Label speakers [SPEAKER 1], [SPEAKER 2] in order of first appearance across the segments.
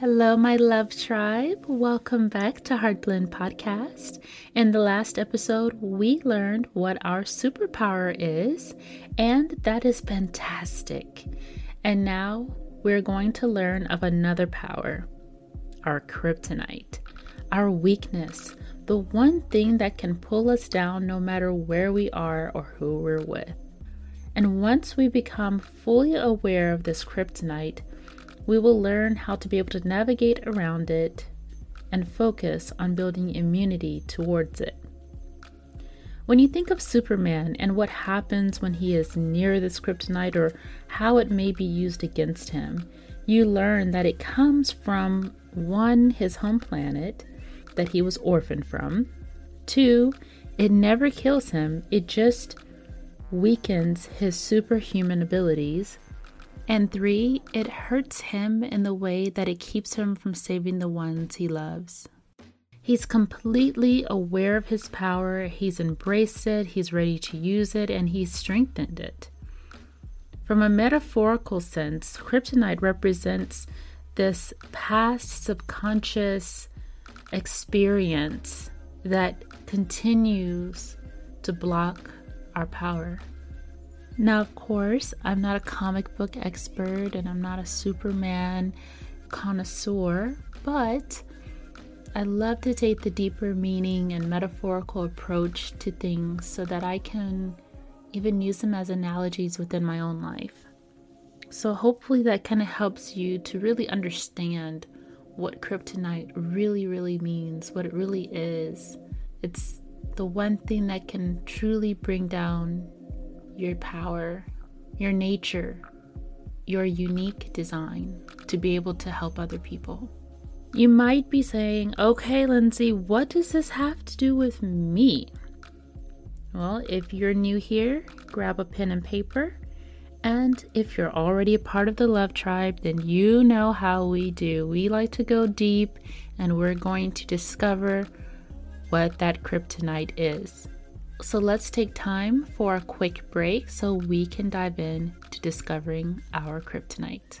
[SPEAKER 1] Hello, my love tribe. Welcome back to Heartblend Podcast. In the last episode, we learned what our superpower is, and that is fantastic. And now we're going to learn of another power our kryptonite, our weakness, the one thing that can pull us down no matter where we are or who we're with. And once we become fully aware of this kryptonite, we will learn how to be able to navigate around it and focus on building immunity towards it. When you think of Superman and what happens when he is near this kryptonite or how it may be used against him, you learn that it comes from one, his home planet that he was orphaned from, two, it never kills him, it just weakens his superhuman abilities and three, it hurts him in the way that it keeps him from saving the ones he loves. He's completely aware of his power, he's embraced it, he's ready to use it, and he's strengthened it. From a metaphorical sense, kryptonite represents this past subconscious experience that continues to block our power. Now, of course, I'm not a comic book expert and I'm not a Superman connoisseur, but I love to take the deeper meaning and metaphorical approach to things so that I can even use them as analogies within my own life. So, hopefully, that kind of helps you to really understand what kryptonite really, really means, what it really is. It's the one thing that can truly bring down your power, your nature, your unique design to be able to help other people. You might be saying, okay, Lindsay, what does this have to do with me? Well, if you're new here, grab a pen and paper. And if you're already a part of the Love Tribe, then you know how we do. We like to go deep and we're going to discover what that kryptonite is. So let's take time for a quick break so we can dive in to discovering our kryptonite.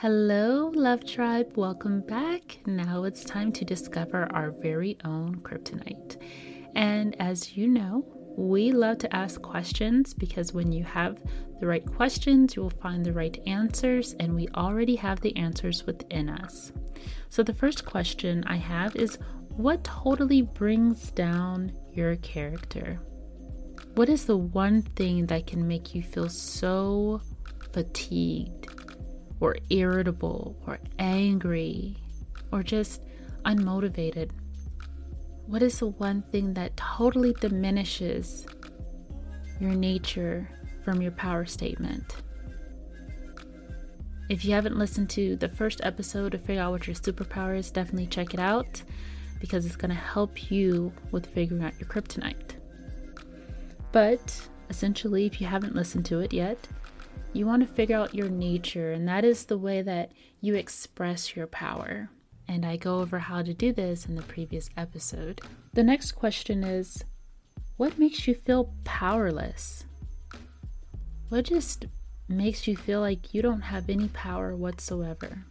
[SPEAKER 1] Hello, Love Tribe. Welcome back. Now it's time to discover our very own kryptonite. And as you know, we love to ask questions because when you have the right questions, you will find the right answers, and we already have the answers within us. So, the first question I have is What totally brings down your character? What is the one thing that can make you feel so fatigued? Or irritable or angry or just unmotivated? What is the one thing that totally diminishes your nature from your power statement? If you haven't listened to the first episode to figure out what your superpower is, definitely check it out because it's going to help you with figuring out your kryptonite. But essentially, if you haven't listened to it yet, you want to figure out your nature, and that is the way that you express your power. And I go over how to do this in the previous episode. The next question is What makes you feel powerless? What just makes you feel like you don't have any power whatsoever?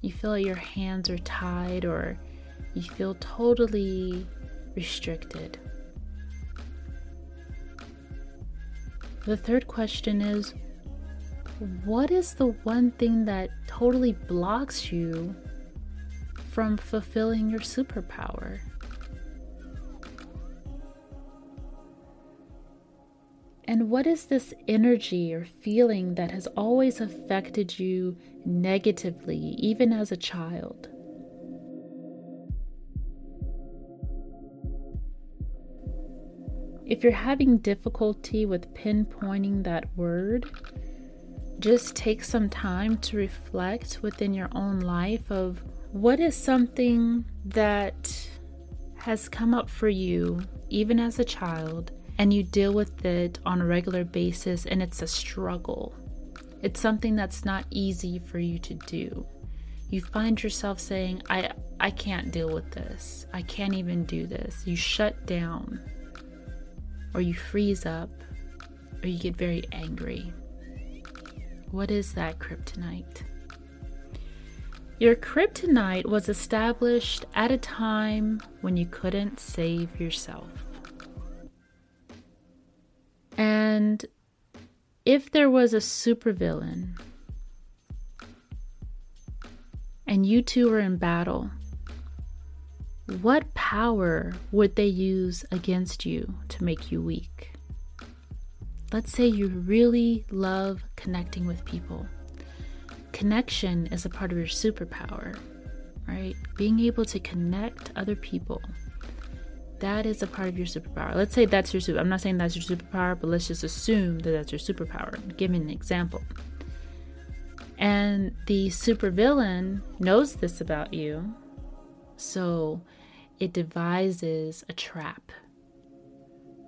[SPEAKER 1] You feel like your hands are tied, or you feel totally restricted. The third question is what is the one thing that totally blocks you from fulfilling your superpower? And what is this energy or feeling that has always affected you negatively, even as a child? If you're having difficulty with pinpointing that word, just take some time to reflect within your own life of what is something that has come up for you even as a child and you deal with it on a regular basis and it's a struggle. It's something that's not easy for you to do. You find yourself saying, I, I can't deal with this. I can't even do this. You shut down, or you freeze up, or you get very angry. What is that kryptonite? Your kryptonite was established at a time when you couldn't save yourself. And if there was a supervillain and you two were in battle, what power would they use against you to make you weak? Let's say you really love connecting with people. Connection is a part of your superpower, right? Being able to connect other people. That is a part of your superpower. Let's say that's your super. I'm not saying that's your superpower, but let's just assume that that's your superpower. Give me an example. And the supervillain knows this about you, so it devises a trap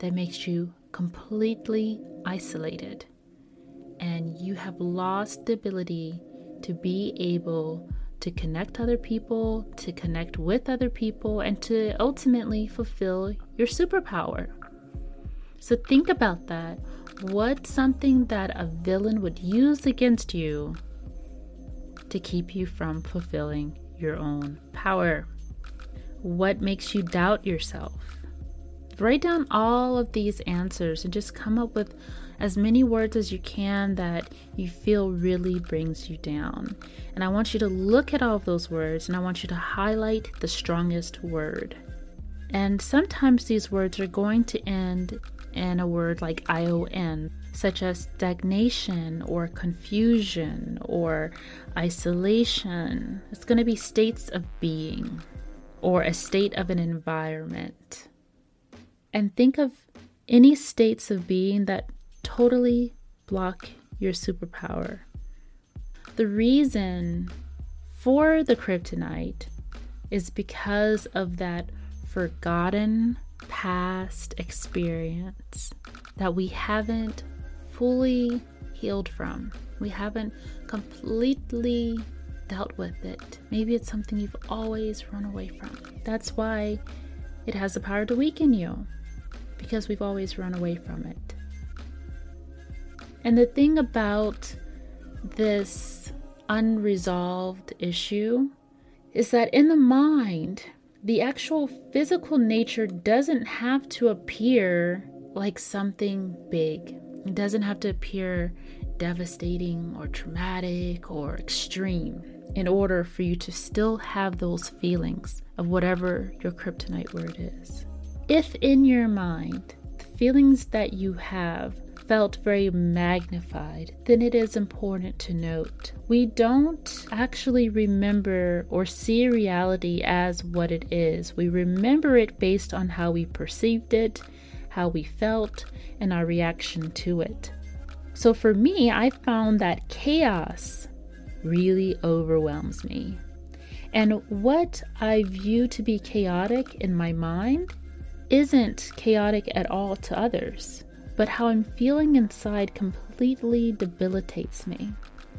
[SPEAKER 1] that makes you completely isolated and you have lost the ability to be able to connect other people, to connect with other people, and to ultimately fulfill your superpower. So think about that. What's something that a villain would use against you to keep you from fulfilling your own power? What makes you doubt yourself? Write down all of these answers and just come up with as many words as you can that you feel really brings you down. And I want you to look at all of those words and I want you to highlight the strongest word. And sometimes these words are going to end in a word like ION, such as stagnation or confusion or isolation. It's going to be states of being or a state of an environment. And think of any states of being that totally block your superpower. The reason for the kryptonite is because of that forgotten past experience that we haven't fully healed from. We haven't completely dealt with it. Maybe it's something you've always run away from. That's why it has the power to weaken you, because we've always run away from it. And the thing about this unresolved issue is that in the mind, the actual physical nature doesn't have to appear like something big. It doesn't have to appear devastating or traumatic or extreme in order for you to still have those feelings of whatever your kryptonite word is. If in your mind, the feelings that you have felt very magnified, then it is important to note we don't actually remember or see reality as what it is. We remember it based on how we perceived it, how we felt, and our reaction to it. So for me, I found that chaos really overwhelms me. And what I view to be chaotic in my mind isn't chaotic at all to others but how I'm feeling inside completely debilitates me.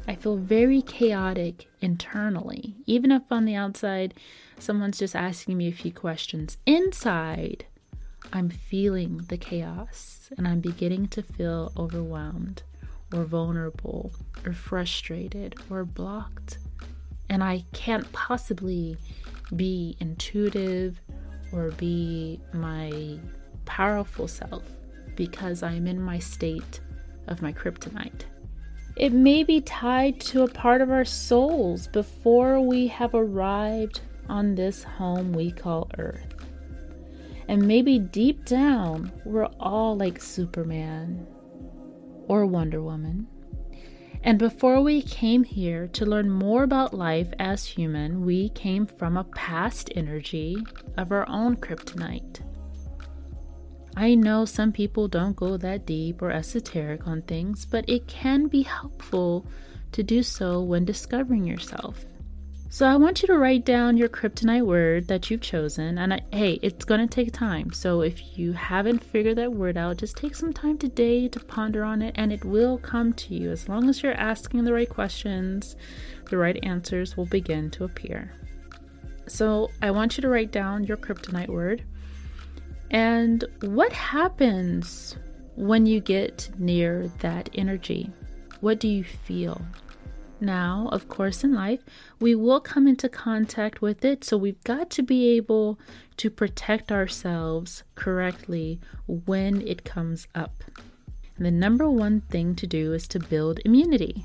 [SPEAKER 1] I feel very chaotic internally. Even if on the outside someone's just asking me a few questions, inside I'm feeling the chaos and I'm beginning to feel overwhelmed or vulnerable or frustrated or blocked. And I can't possibly be intuitive or be my powerful self because I am in my state of my kryptonite. It may be tied to a part of our souls before we have arrived on this home we call Earth. And maybe deep down, we're all like Superman or Wonder Woman. And before we came here to learn more about life as human, we came from a past energy of our own kryptonite. I know some people don't go that deep or esoteric on things, but it can be helpful to do so when discovering yourself. So I want you to write down your kryptonite word that you've chosen. And I, hey, it's going to take time. So if you haven't figured that word out, just take some time today to ponder on it and it will come to you. As long as you're asking the right questions, the right answers will begin to appear. So I want you to write down your kryptonite word. And what happens when you get near that energy? What do you feel? Now, of course, in life, we will come into contact with it, so we've got to be able to protect ourselves correctly when it comes up. And the number one thing to do is to build immunity.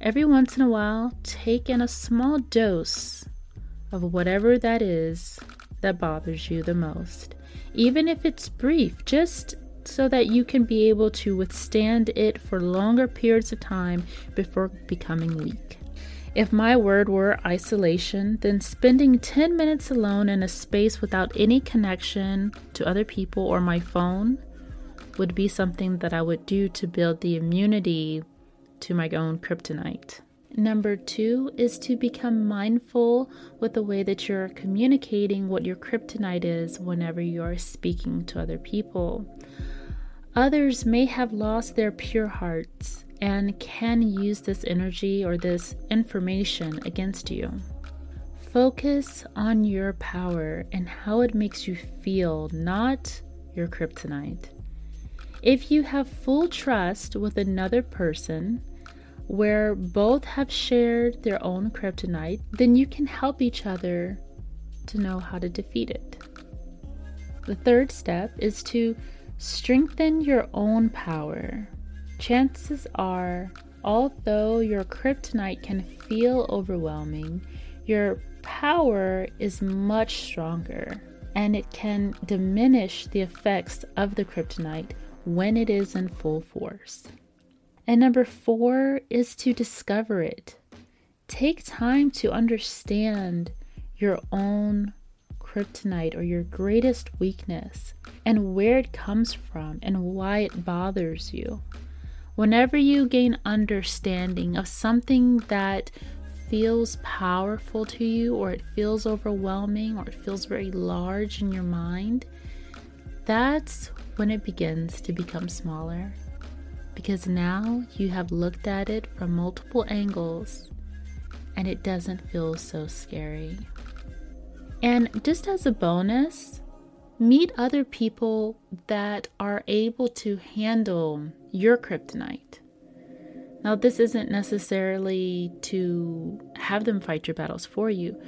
[SPEAKER 1] Every once in a while, take in a small dose of whatever that is that bothers you the most. Even if it's brief, just so that you can be able to withstand it for longer periods of time before becoming weak. If my word were isolation, then spending 10 minutes alone in a space without any connection to other people or my phone would be something that I would do to build the immunity to my own kryptonite. Number two is to become mindful with the way that you're communicating what your kryptonite is whenever you are speaking to other people. Others may have lost their pure hearts and can use this energy or this information against you. Focus on your power and how it makes you feel, not your kryptonite. If you have full trust with another person, where both have shared their own kryptonite, then you can help each other to know how to defeat it. The third step is to Strengthen your own power. Chances are, although your kryptonite can feel overwhelming, your power is much stronger and it can diminish the effects of the kryptonite when it is in full force. And number four is to discover it. Take time to understand your own kryptonite or your greatest weakness and where it comes from and why it bothers you. Whenever you gain understanding of something that feels powerful to you, or it feels overwhelming, or it feels very large in your mind, that's when it begins to become smaller. Because now you have looked at it from multiple angles and it doesn't feel so scary. And just as a bonus, meet other people that are able to handle your kryptonite. Now, this isn't necessarily to have them fight your battles for you,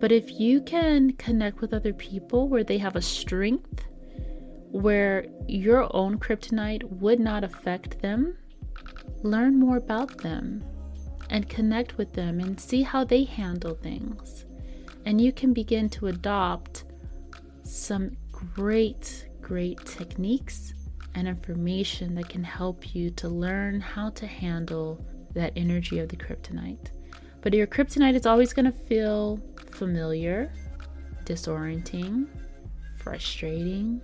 [SPEAKER 1] but if you can connect with other people where they have a strength where your own kryptonite would not affect them, learn more about them and connect with them and see how they handle things and you can begin to adopt some great, great techniques and information that can help you to learn how to handle that energy of the kryptonite. But your kryptonite is always going to feel familiar, disorienting, frustrating,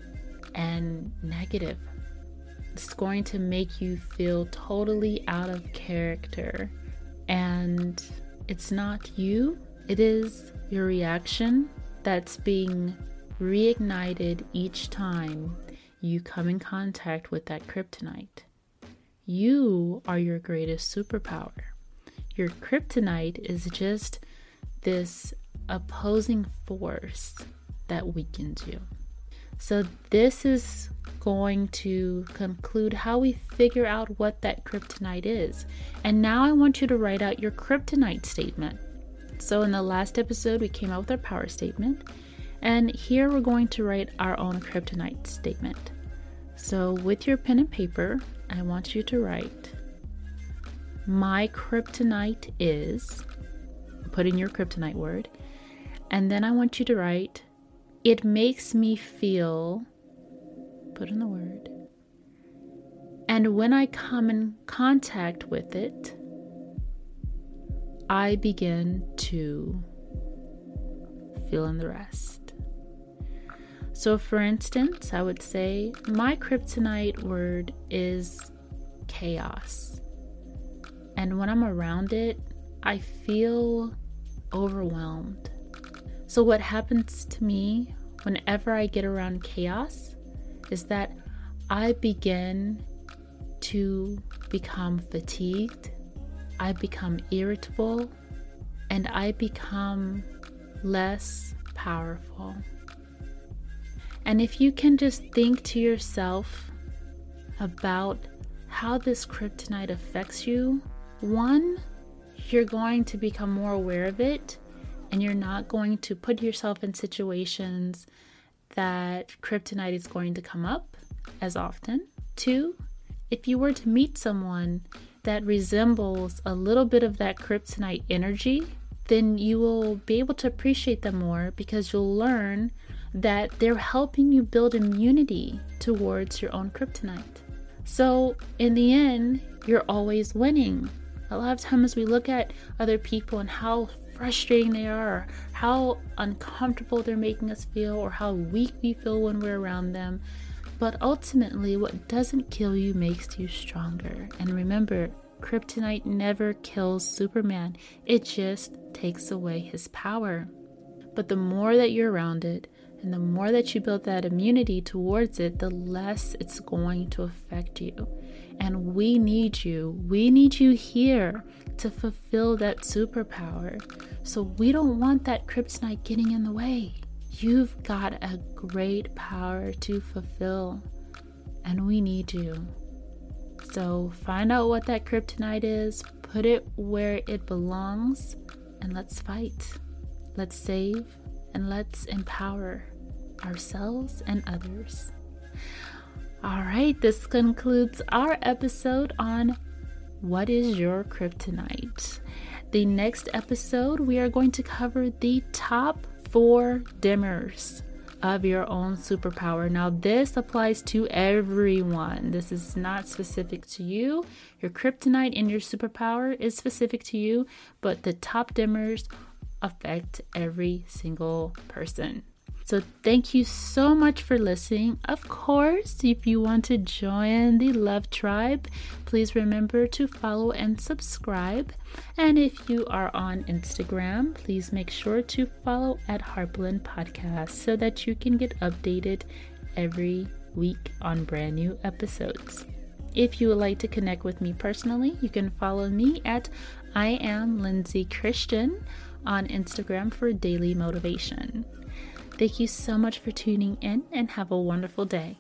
[SPEAKER 1] and negative. It's going to make you feel totally out of character. And it's not you, it is your reaction that's being reignited each time you come in contact with that kryptonite. You are your greatest superpower. Your kryptonite is just this opposing force that weakens you. So, this is going to conclude how we figure out what that kryptonite is. And now I want you to write out your kryptonite statement. So, in the last episode, we came out with our power statement, and here we're going to write our own kryptonite statement. So, with your pen and paper, I want you to write My kryptonite is, put in your kryptonite word, and then I want you to write It makes me feel, put in the word, and when I come in contact with it, I begin to fill in the rest. So, for instance, I would say my kryptonite word is chaos. And when I'm around it, I feel overwhelmed. So, what happens to me whenever I get around chaos is that I begin to become fatigued, I become irritable, and I become less powerful. And if you can just think to yourself about how this kryptonite affects you, one, you're going to become more aware of it and you're not going to put yourself in situations that kryptonite is going to come up as often. Two, if you were to meet someone that resembles a little bit of that kryptonite energy, then you will be able to appreciate them more because you'll learn that they're helping you build immunity towards your own kryptonite. So, in the end, you're always winning. A lot of times we look at other people and how frustrating they are, how uncomfortable they're making us feel, or how weak we feel when we're around them. But ultimately, what doesn't kill you makes you stronger. And remember, kryptonite never kills Superman, it just takes away his power. But the more that you're around it, and the more that you build that immunity towards it, the less it's going to affect you. And we need you. We need you here to fulfill that superpower. So we don't want that kryptonite getting in the way. You've got a great power to fulfill, and we need you. So find out what that kryptonite is, put it where it belongs, and let's fight. Let's save and let's empower ourselves and others. All right, this concludes our episode on what is your kryptonite. The next episode, we are going to cover the top four dimmers of your own superpower. Now, this applies to everyone. This is not specific to you. Your kryptonite and your superpower is specific to you, but the top dimmers affect every single person. So, thank you so much for listening. Of course, if you want to join the Love Tribe, please remember to follow and subscribe. And if you are on Instagram, please make sure to follow at Heartblend Podcast so that you can get updated every week on brand new episodes. If you would like to connect with me personally, you can follow me at I am Lindsay Christian on Instagram for daily motivation. Thank you so much for tuning in and have a wonderful day.